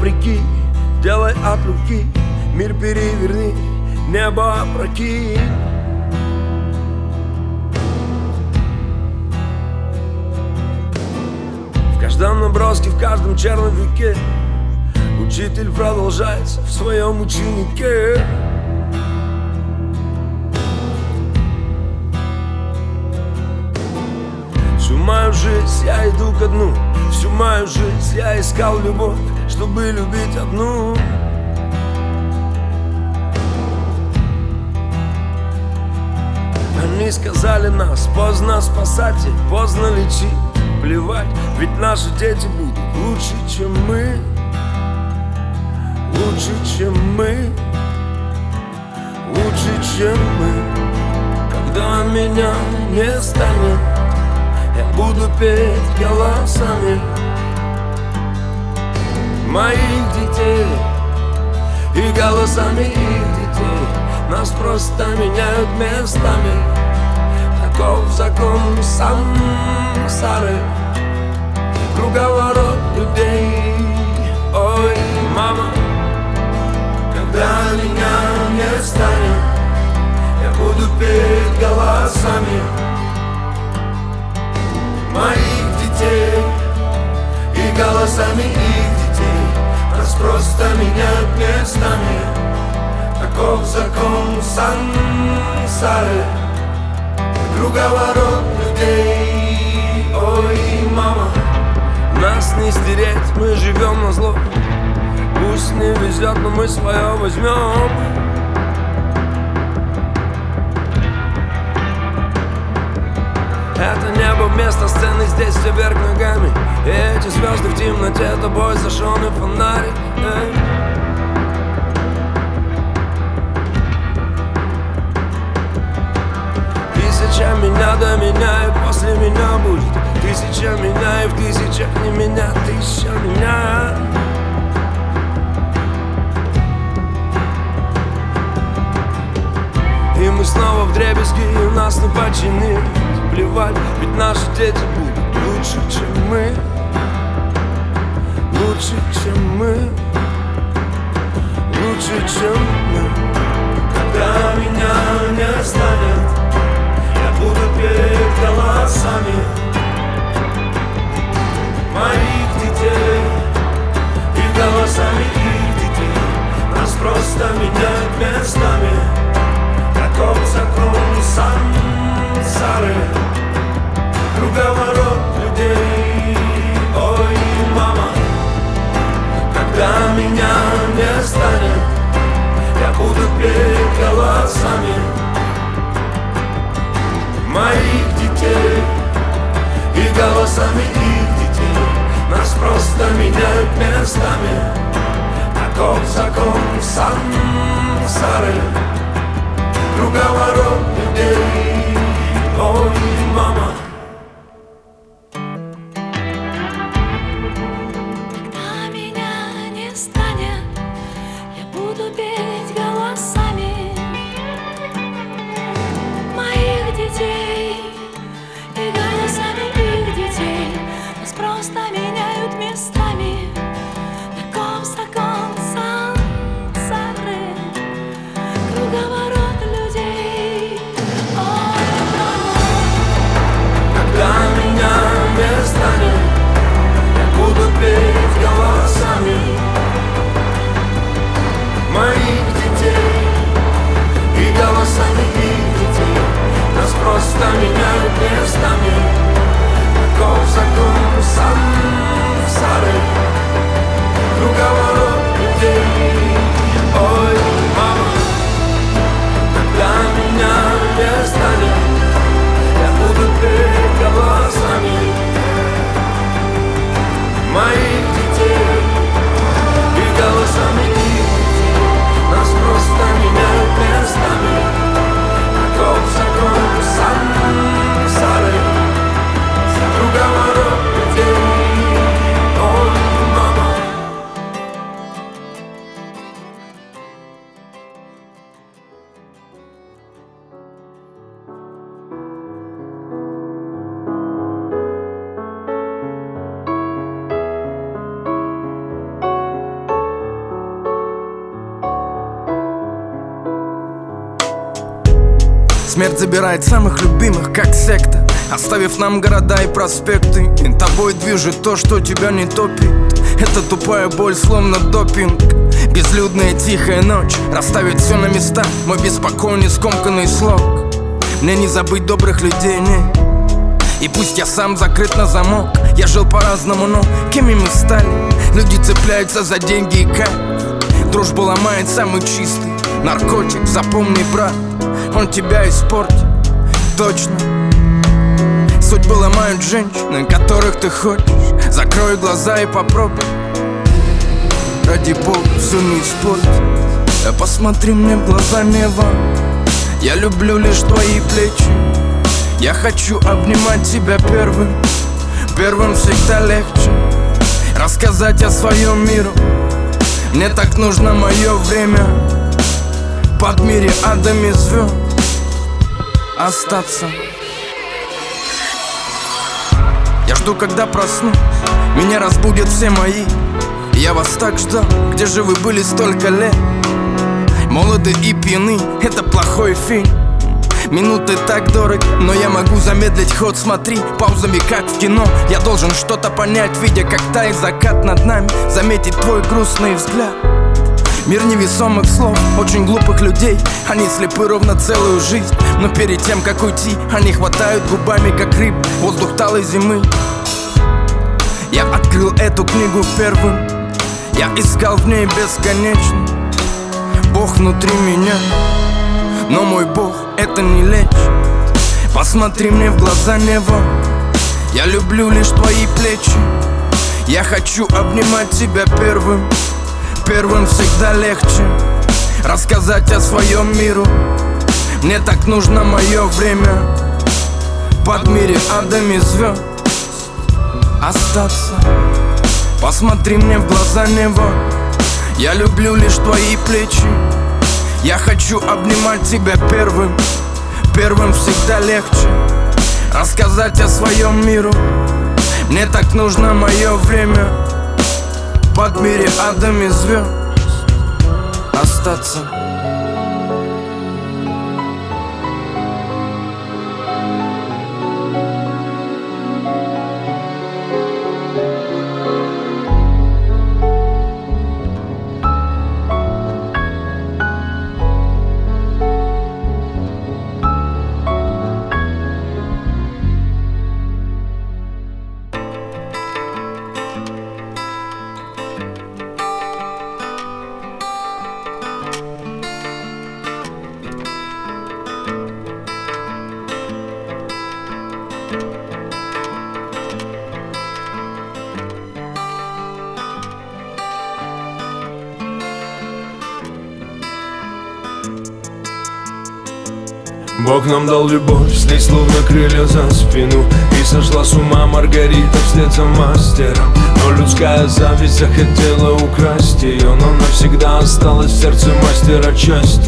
Вопреки, делай от руки Мир переверни, небо опрокинь В каждом наброске, в каждом черновике Учитель продолжается в своем ученике. Всю мою жизнь я иду ко дну Всю мою жизнь я искал любовь Чтобы любить одну. Они сказали нас, поздно спасать и поздно лечить Плевать, ведь наши дети будут лучше, чем мы Лучше, чем мы Лучше, чем мы. Когда меня не станет Я буду петь голосами Моих детей. И голосами их детей. Нас просто меняют местами. Таков закон сансары Круговорот людей. Ой, мама Когда меня не станет Я буду петь голосами Моих детей. И голосами их просто меняют местами. Таков закон сансары. Круговорот людей. Ой, мама Нас не стереть, мы живем на зло. Пусть не везет, но мы свое возьмем. Это небо вместо сцены, здесь все вверх ногами. И эти звезды в темноте, тобой зажженный фонарик. Тысяча меня до меня и после меня будет Тысяча меня и в тысячах не меня Тысяча меня И мы снова в дребезги, и нас не починить Плевать, ведь наши дети будут лучше, чем мы. Лучше, чем мы Лучше, чем мы Когда меня не станет Я буду петь голосами. Моих Смерть забирает самых любимых, как секта. Оставив нам города и проспекты И тобой движет то, что тебя не топит. Это тупая боль, словно допинг. Безлюдная тихая ночь Расставить все на места. Мой беспокойный скомканный слог. Мне не забыть добрых людей, не. И пусть я сам закрыт на замок. Я жил по-разному, но кем мы стали? Люди цепляются за деньги и кайф. Дружбу ломает самый чистый Наркотик, запомни, брат Он тебя испортит, точно. Судьбы ломают женщины, которых ты хочешь Закрой глаза и попробуй. Ради бога, все не испортить Посмотри мне в глаза, нева Я люблю лишь твои плечи. Я хочу обнимать тебя первым. Первым всегда легче. Рассказать о своем миру. Мне так нужно мое время. Под мире адами звезд Остаться. Я жду, когда проснусь Меня разбудят все мои. Я вас так ждал Где же вы были столько лет? Молоды и пьяны Это плохой фильм. Минуты так дорог, но я могу замедлить ход. Смотри, паузами как в кино. Я должен что-то понять, видя как тает закат над нами. Заметить твой грустный взгляд Мир невесомых слов, очень глупых людей. Они слепы ровно целую жизнь. Но перед тем, как уйти, они хватают губами, как рыб Воздух талой зимы. Я открыл эту книгу первым. Я искал в ней бесконечно. Бог внутри меня. Но мой Бог это не лечит Посмотри мне в глаза, Нево Я люблю лишь твои плечи. Я хочу обнимать тебя первым Первым всегда легче Рассказать о своем миру. Мне так нужно мое время Под мире адами звезд Остаться. Посмотри мне в глаза, Нево Я люблю лишь твои плечи. Я хочу обнимать тебя первым Первым всегда легче Рассказать о своем миру. Мне так нужно мое время Под мире адами звезд Остаться Бог нам дал любовь, с ней словно крылья за спину. И сошла с ума Маргарита вслед за мастером. Но людская зависть захотела украсть ее Но навсегда осталась в сердце мастера часть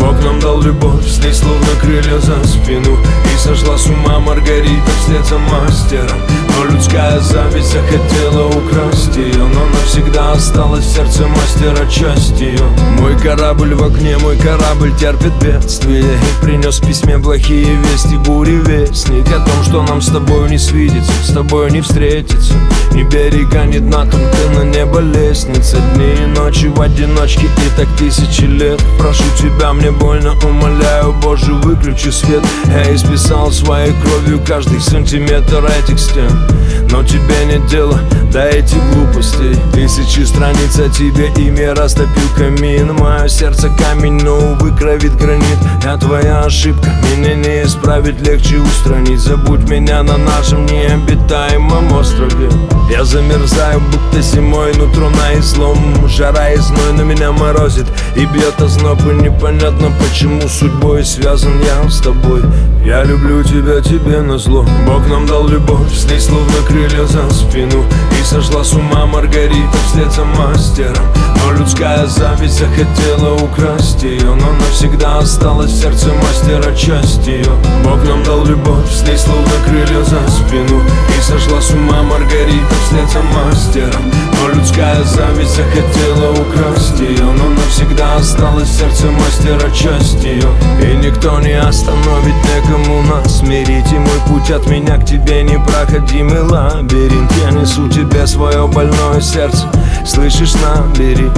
Бог нам дал любовь, с ней словно крылья за спину. И сошла с ума Маргарита вслед за мастером Но людская зависть захотела украсть ее Но навсегда осталась в сердце мастера часть ее Мой корабль в окне, мой корабль терпит бедствие. И принес письме плохие вести, бури вестник О том, что нам с тобой не свидится, с тобой не встретиться Ни берега, ни дна, только на небо лестница. Дни и ночи в одиночке и так тысячи лет. Прошу тебя, мне больно, умоляю, Боже, выключи свет. Я исписал своей кровью каждый сантиметр этих стен Но тебе нет дела до этих глупостей. Тысячи страниц о тебе имя растопил камин. Мое сердце камень, но увы кровит гранит. Я твоя ошибка Меня не исправить, легче устранить. Забудь меня на нашем необитаемом острове. Я замерзаю, будто зимой Нутро на излом. Жара и зной на меня морозит И бьет озноб, и непонятно почему Судьбой связан я с тобой. Я люблю тебя, тебе назло. Бог нам дал любовь, с ней словно крылья за спину И сошла с ума Маргарита вслед за мастером Людская зависть захотела украсть ее Но навсегда осталась в сердце мастера часть ее Бог нам дал любовь, с ней словно крылья за спину И сошла с ума Маргарита вслед за мастером. Но людская зависть захотела украсть ее Но навсегда осталась в сердце мастера часть ее И никто не остановит некому нас мирить И мой путь от меня к тебе непроходимый лабиринт. Я несу тебе свое больное сердце Слышишь, набери.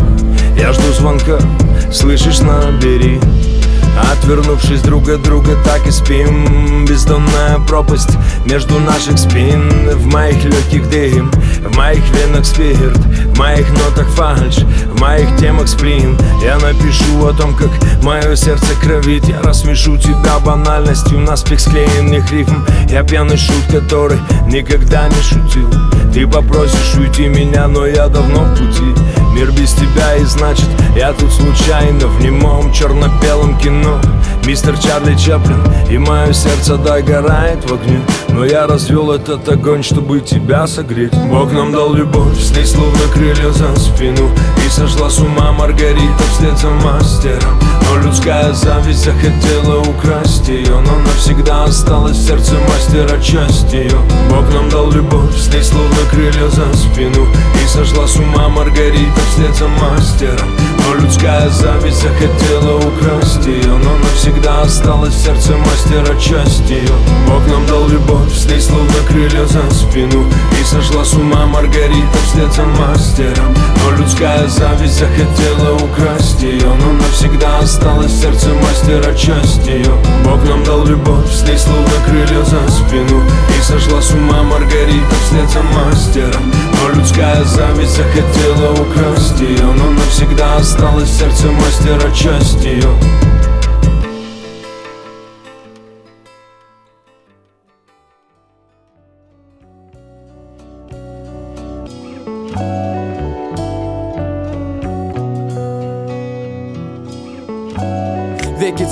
Я жду звонка. Слышишь, набери Отвернувшись друг от друга, так и спим. Бездонная пропасть между наших спин. В моих легких дым, в моих венах спирт В моих нотах фальш, в моих темах сплин. Я напишу о том, как мое сердце кровит. Я рассмешу тебя банальностью, наспех склеенных рифм. Я пьяный шут, который никогда не шутил. Ты попросишь уйти меня, но я давно в пути. Мир без тебя и значит я тут случайно В немом черно-белом кино Мистер Чарли Чаплин И мое сердце догорает в огне. Но я развел этот огонь, чтобы тебя согреть. Бог нам дал любовь, с ней словно крылья за спину. И сошла с ума Маргарита вслед за мастером. Но людская зависть захотела украсть ее Но навсегда осталась в сердце мастера часть ее Бог нам дал любовь, с ней словно крылья за спину. И сошла с ума Маргарита вслед за мастером Но людская зависть захотела украсть ее Но навсегда осталась в сердце мастера часть ее Бог нам дал любовь, с ней словно крылья за спину И сошла с ума Маргарита вслед за мастером. Но людская зависть захотела украсть ее Но навсегда осталась в сердце мастера часть ее Бог нам дал любовь, с ней словно крылья за спину И сошла с ума Маргарита вслед за мастером. Но людская зависть захотела украсть ее Но навсегда осталась в сердце мастера часть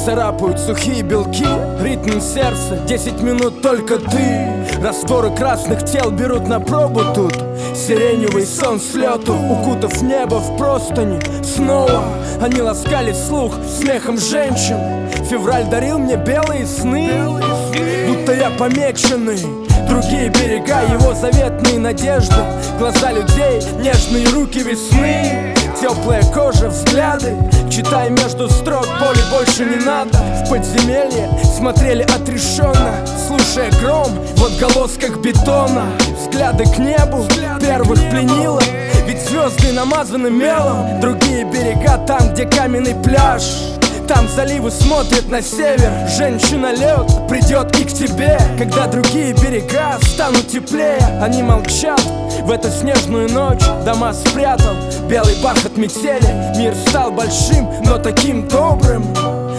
царапают сухие белки. Ритм сердца, 10 минут только ты. Растворы красных тел берут на пробу тут. Сиреневый сон с лету, укутав небо в простыни. Снова они ласкали слух смехом женщин. Февраль дарил мне белые сны Будто я помеченный. Другие берега, его заветные надежды. Глаза людей, нежные руки весны. Теплая кожа, взгляды Читай между строк, боли больше не надо. В подземелье смотрели отрешенно. Слушая гром в отголосках бетона. Взгляды к небу первых пленило. Ведь звезды намазаны мелом. Другие берега там, где каменный пляж там заливы смотрят на север. Женщина лед придет и к тебе. Когда другие берега станут теплее Они молчат. В эту снежную ночь Дома спрятал белый бархат метели. Мир стал большим, но таким добрым.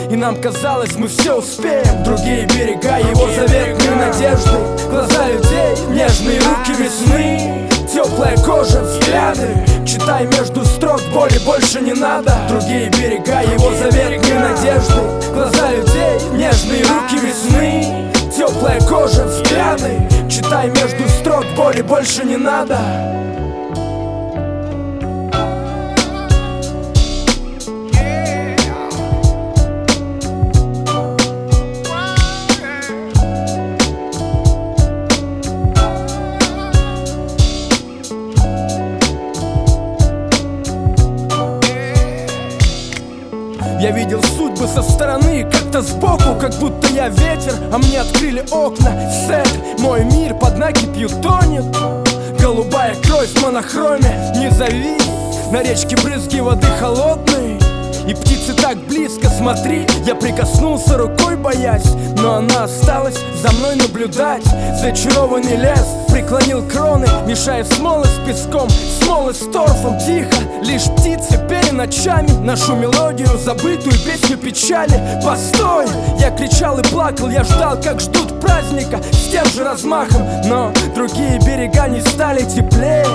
И нам казалось, мы все успеем. Другие берега, его заветные надежды Глаза людей, нежные руки весны Теплая кожа, взгляды. Читай между строк, боли больше не надо. Другие берега, его заветные надежды. Глаза людей, нежные руки весны. Теплая кожа, взгляды. Читай между строк, боли больше не надо со стороны, как-то сбоку Как будто я ветер, а мне открыли окна. Сет, мой мир под накипью тонет. Голубая кровь в монохроме, не зови На речке брызги воды холодной и птицы так близко, смотри Я прикоснулся рукой, боясь Но она осталась за мной наблюдать. Зачарованный лес преклонил кроны Мешая смолы с песком, смолы с торфом. Тихо, лишь птицы пели ночами Нашу мелодию, забытую песню печали. Постой! Я кричал и плакал, я ждал, как ждут праздника С тем же размахом, но другие берега не стали теплее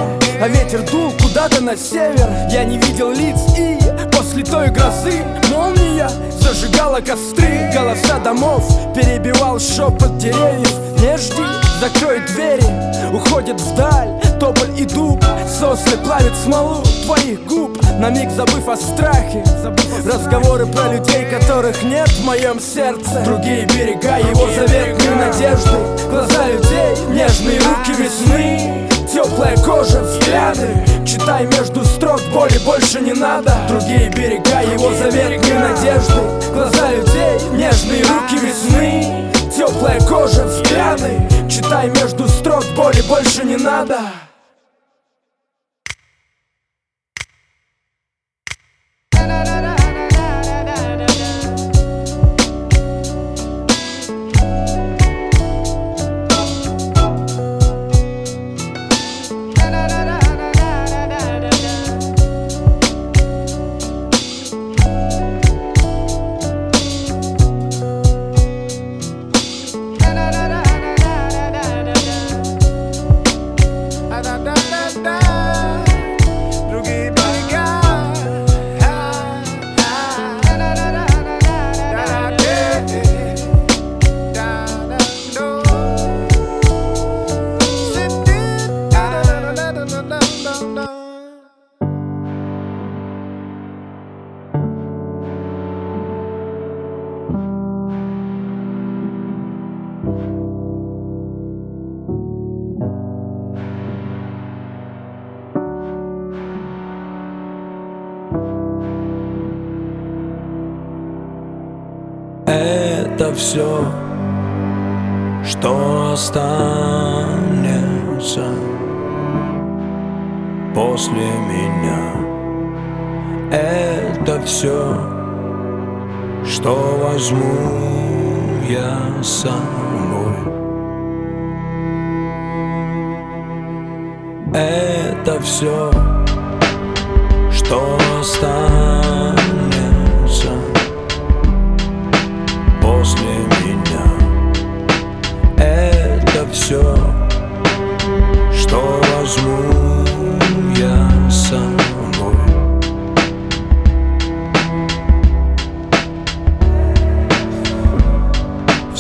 А ветер дул куда-то на север. Я не видел лиц и после той грозы Молния зажигала костры. Голоса домов перебивал шепот деревьев. Не жди, закрой двери, уходит вдаль. Тополь и дуб, сосны плавят смолу твоих губ. На миг забыв о страхе Разговоры про людей, которых нет в моем сердце. Другие берега его заветной надежды. Глаза людей, нежные руки весны Теплая кожа, взгляды. Читай между строк, боли больше не надо. Другие берега его заветной надежды. Глаза людей, нежные руки весны. Теплая кожа, взгляды. Читай между строк, боли больше не надо после меня. Это все, что возьму я с собой. Это все, что останется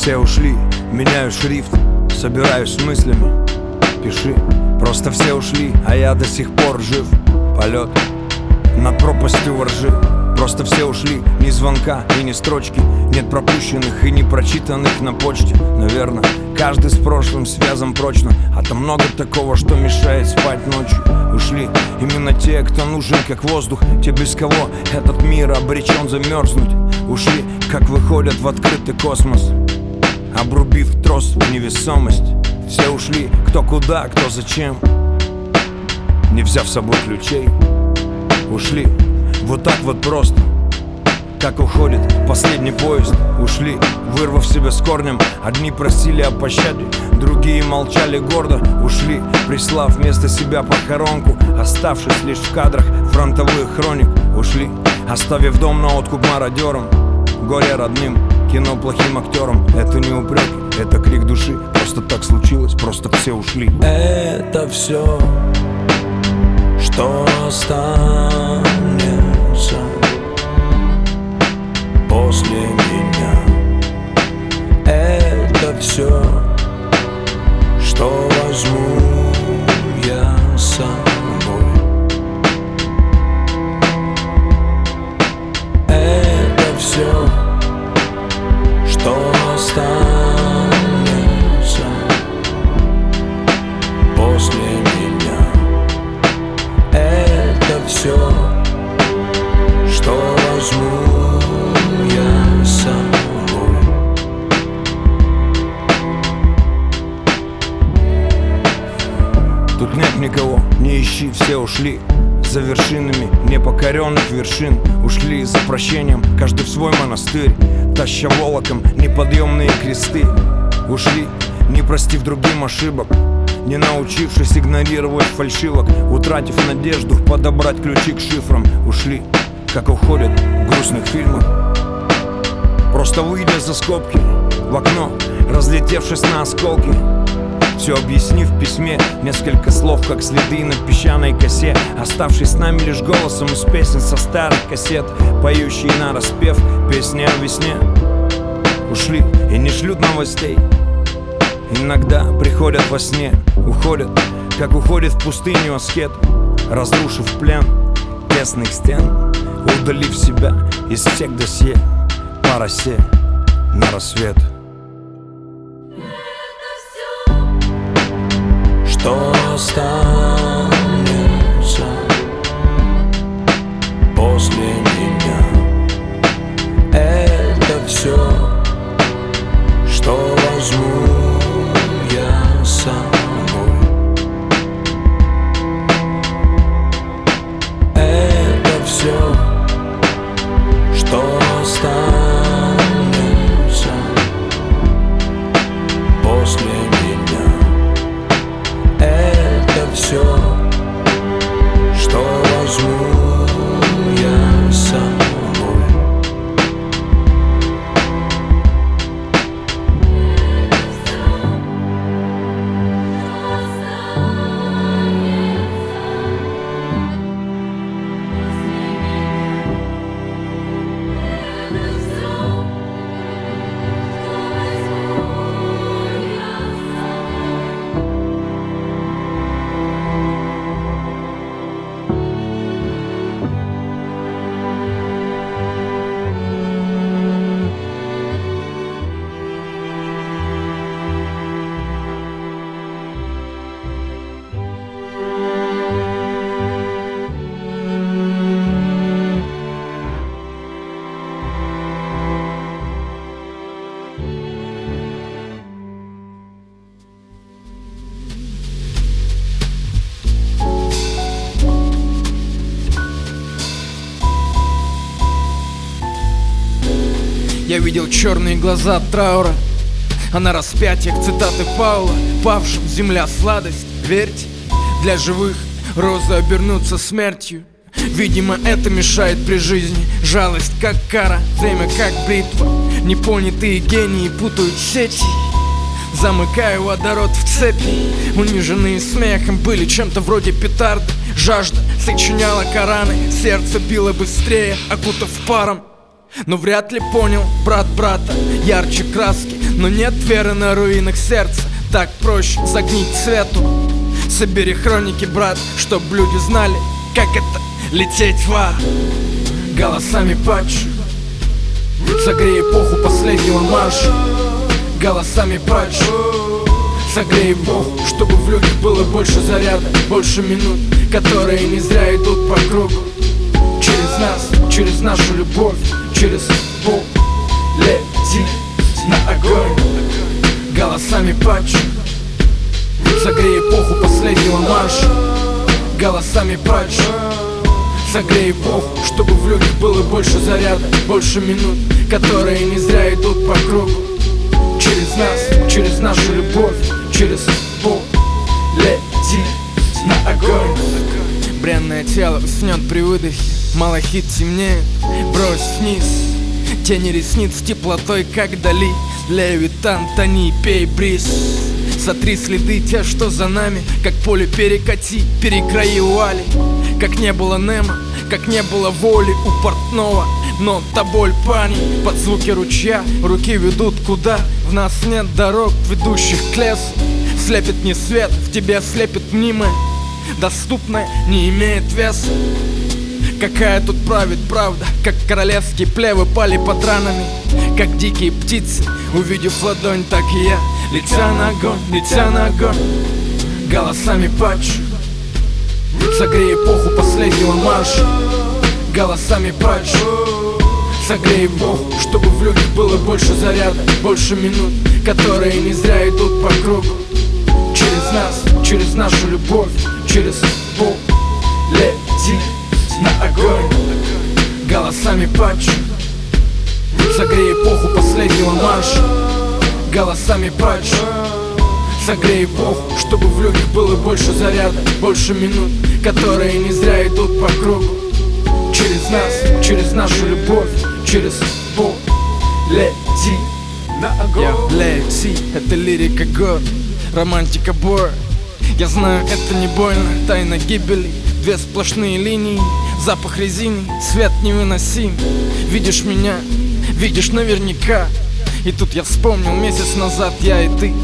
Все ушли, меняю шрифт, собираюсь с мыслями. Пиши, просто все ушли, а я до сих пор жив. Полет над пропастью воржи. Просто все ушли, ни звонка и ни строчки. Нет пропущенных и не прочитанных на почте. Наверное, каждый с прошлым связан прочно. А там много такого, что мешает спать ночью. Ушли именно те, кто нужен как воздух. Те, без кого этот мир обречен замерзнуть. Ушли, как выходят в открытый космос Обрубив трос в невесомость Все ушли, кто куда, кто зачем. Не взяв с собой ключей Ушли. Вот так вот просто Как уходит последний поезд. Ушли, вырвав себя с корнем Одни просили о пощаде Другие молчали гордо. Ушли, прислав вместо себя похоронку Оставшись лишь в кадрах фронтовых хроник. Ушли, оставив дом на откуп мародерам Горе родным, кино плохим актерам Это не упрек, это крик души. Просто так случилось, просто все ушли. Это все что останется после меня. Это все, что возьму кресты Ушли, не простив другим ошибок. Не научившись игнорировать фальшивок. Утратив надежду подобрать ключи к шифрам. Ушли, как уходят в грустных фильмах Просто выйдя за скобки в окно, разлетевшись на осколки. Все объяснив в письме Несколько слов, как следы на песчаной косе. Оставшись с нами лишь голосом из песен со старых кассет. Поющие на распев песни о весне. Ушли и не шлют новостей. Иногда приходят во сне, уходят Как уходит в пустыню аскет Разрушив плен тесных стен Удалив себя из всех досье По росе на рассвет. Что останется после видел черные глаза от траура. А на распятиях цитаты Паула Павшим земля сладость, верьте Для живых розы обернутся смертью. Видимо, это мешает при жизни. Жалость как кара, время как бритва. Непонятые гении путают сети. Замыкаю водород в цепи. Униженные смехом были чем-то вроде петарды. Жажда сочиняла Кораны. Сердце било быстрее, окутав паром но вряд ли понял брат брата Ярче краски, но нет веры на руинах сердца. Так проще загнить цвету Собери хроники, брат, чтоб люди знали Как это лететь в ад. Голосами патчу Согрей эпоху последнего марша. Голосами патчу Согрей эпоху, чтобы в людях было больше заряда Больше минут, которые не зря идут по кругу. Через нас, через нашу любовь, через боль Лети на огонь. Голосами патчу Согрей эпоху последнего марша. Голосами патчу Согрей эпоху, чтобы в людях было больше заряда Больше минут, которые не зря идут по кругу. Через нас, через нашу любовь, через боль Лети на огонь. Бренное тело уснет при выдохе Малахит темнеет, брось вниз. Тени ресниц теплотой, как дали. Левитан, тони, пей бриз. Сотри следы те, что за нами. Как поле перекати, перекрои вуали Как не было Немо, как не было воли у портного. Но та боль пани под звуки ручья. Руки ведут куда? В нас нет дорог, ведущих к лесу. Слепит не свет, в тебе слепит мнимое Доступное не имеет веса Какая тут правит правда? Как королевские плевы пали под ранами Как дикие птицы Увидев ладонь, так и я. Летя на огонь, летя на огонь Голосами патчу Согрей эпоху последнего марша Голосами патчу Согрей эпоху, чтобы в людях было больше заряда Больше минут, которые не зря идут по кругу. Через нас, через нашу любовь, через боль Лети на огонь Голосами патчу Согрей эпоху последнего марша. Голосами патчу Согрей эпоху, чтобы в людях было больше заряда Больше минут, которые не зря идут по кругу. Через нас, через нашу любовь, через боль Лети на огонь. Sea, это лирика год, романтика бор. Я знаю, это не больно, тайна гибели Две сплошные линии, запах резины, свет невыносим. Видишь меня, видишь наверняка. И тут я вспомнил месяц назад я и ты.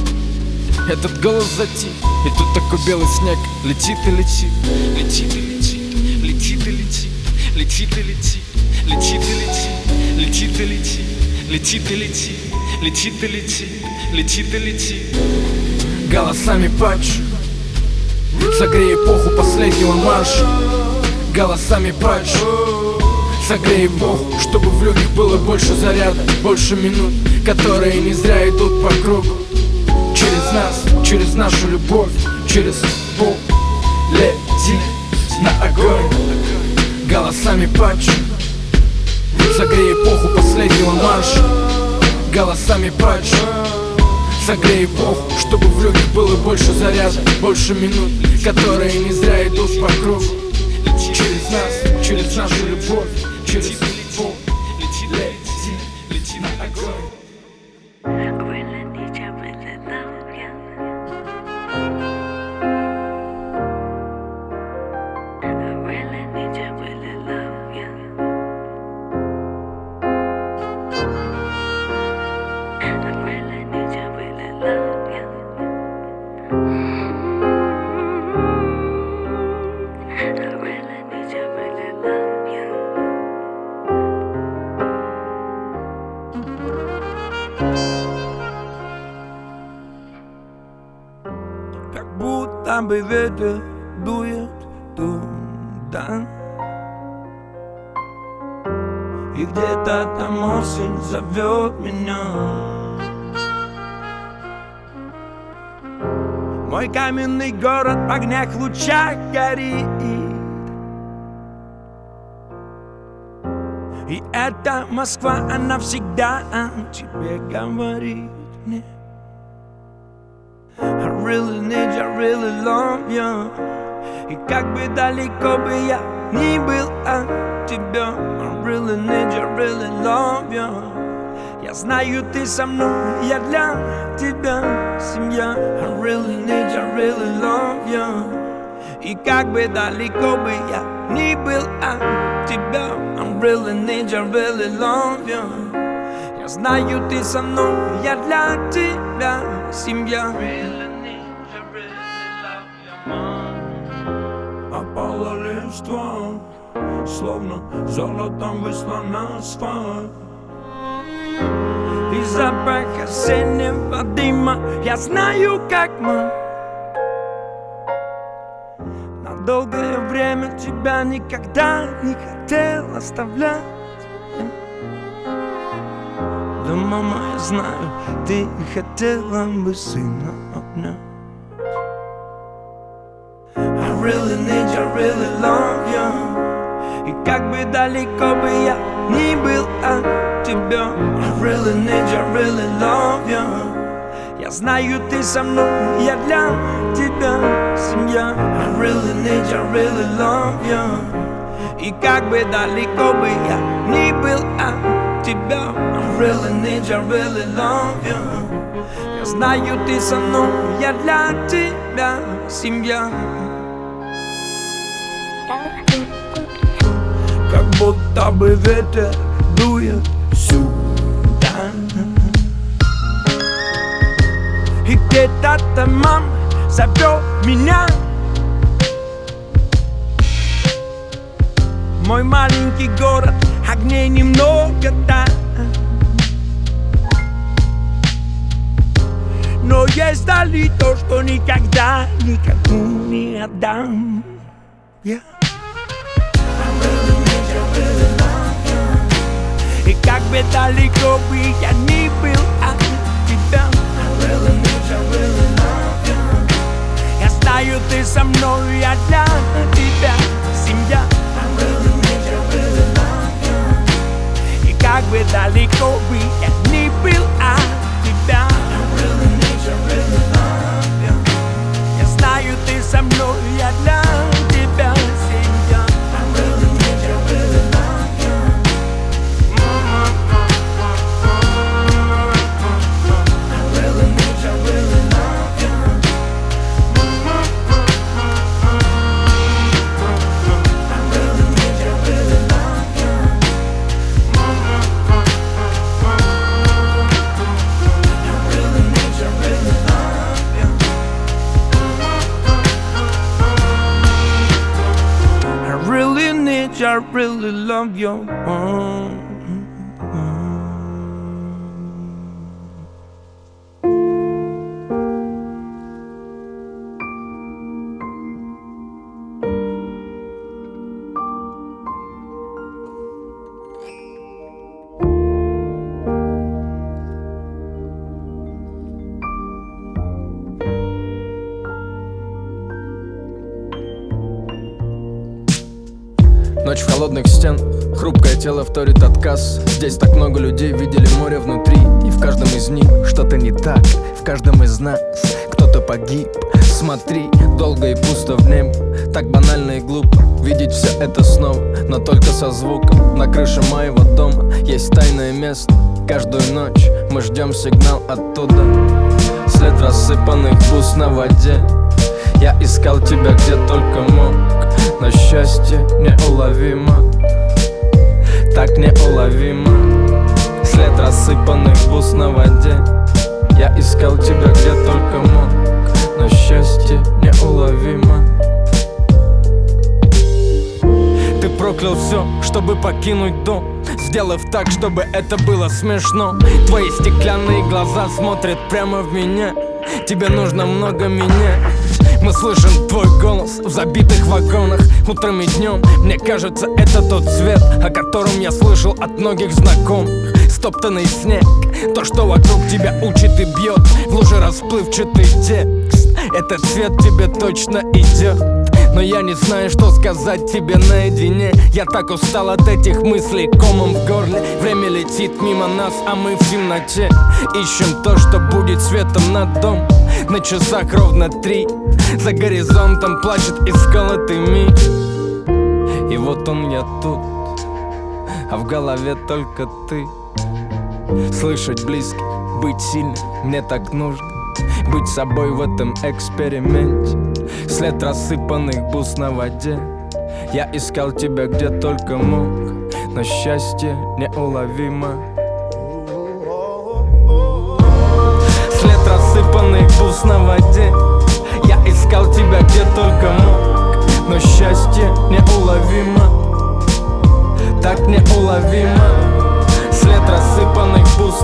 Этот голос затих, и тут такой белый снег. Летит и летит, летит и летит, летит и летит Летит и летит, летит и летит, летит и летит Летит и летит, летит и летит, летит и летит. Голосами пачу согрей эпоху последнего марша. Голосами пачу, согрей эпоху, чтобы в людях было больше заряда, больше минут, которые не зря идут по кругу. Через нас, через нашу любовь, через пол лети на огонь Голосами пачу Согрей эпоху последнего марша Голосами пачу Согрей эпоху, чтобы в людях было больше заряда Больше минут, которые не зря идут по кругу Через нас, через нашу любовь, через бы ветер дует туда. И где-то там осень зовет меня. Мой каменный город в огнях лучах горит. И эта Москва, она всегда о тебе говорит. Мне really love you И как бы далеко бы я ни был от тебя I really need you, really love you Я знаю, ты со мной, я для тебя семья. I really need you, really love you И как бы далеко бы я ни был от тебя I really need you, really love you Я знаю, ты со мной, я для тебя семья. Опала листва, словно золотом выслана асфальт. И запах осеннего дыма Я знаю, как мы. На долгое время тебя никогда не хотел оставлять. Да, мама, я знаю, ты хотела бы сына обнять really need you, really love you И как бы далеко бы я ни был от тебя I really need you, really love you Я знаю, ты со мной, я для тебя семья I really need you, really love you И как бы далеко бы я ни был от тебя I really need you, really love you Я знаю, ты со мной, я для тебя семья будто бы ветер дует сюда. И где-то там мама зовет меня. Мой маленький город, огней немного, да. Но есть вдали то, что никогда никому не отдам. Я Бы далеко бы я ни был от тебя Я знаю, ты со мной, я для тебя семья. И как бы далеко бы of your own. Ночь в холодных стен, хрупкое тело вторит отказ. Здесь так много людей видели море внутри. И в каждом из них что-то не так. В каждом из нас кто-то погиб. Смотри, долго и пусто в небе Так банально и глупо видеть все это снова. Но только со звуком На крыше моего дома есть тайное место. Каждую ночь мы ждем сигнал оттуда. След рассыпанных бус на воде. Я искал тебя где только мог Но счастье неуловимо. Так неуловимо. След рассыпанных бус на воде. Я искал тебя где только мог. Но счастье неуловимо. Ты проклял все, чтобы покинуть дом Сделав так, чтобы это было смешно. Твои стеклянные глаза смотрят прямо в меня. Тебе нужно много менять мы слышим твой голос забитых вагонах Утром и днем, мне кажется, это тот цвет О котором я слышал от многих знакомых. Стоптанный снег, то, что вокруг тебя учит и бьет В луже расплывчатый текст Этот цвет тебе точно идет но я не знаю, что сказать тебе наедине. Я так устал от этих мыслей комом в горле. Время летит мимо нас, а мы в темноте. Ищем то, что будет светом над дом. На часах ровно три. За горизонтом плачет исколотый миг. И вот он я тут. А в голове только ты. Слышать близких, быть сильным мне так нужно. Быть собой в этом эксперименте След рассыпанных бус на воде. Я искал тебя где только мог Но счастье неуловимо. След рассыпанных бус на воде. Я искал тебя где только мог Но счастье неуловимо. Так неуловимо. След рассыпанных бус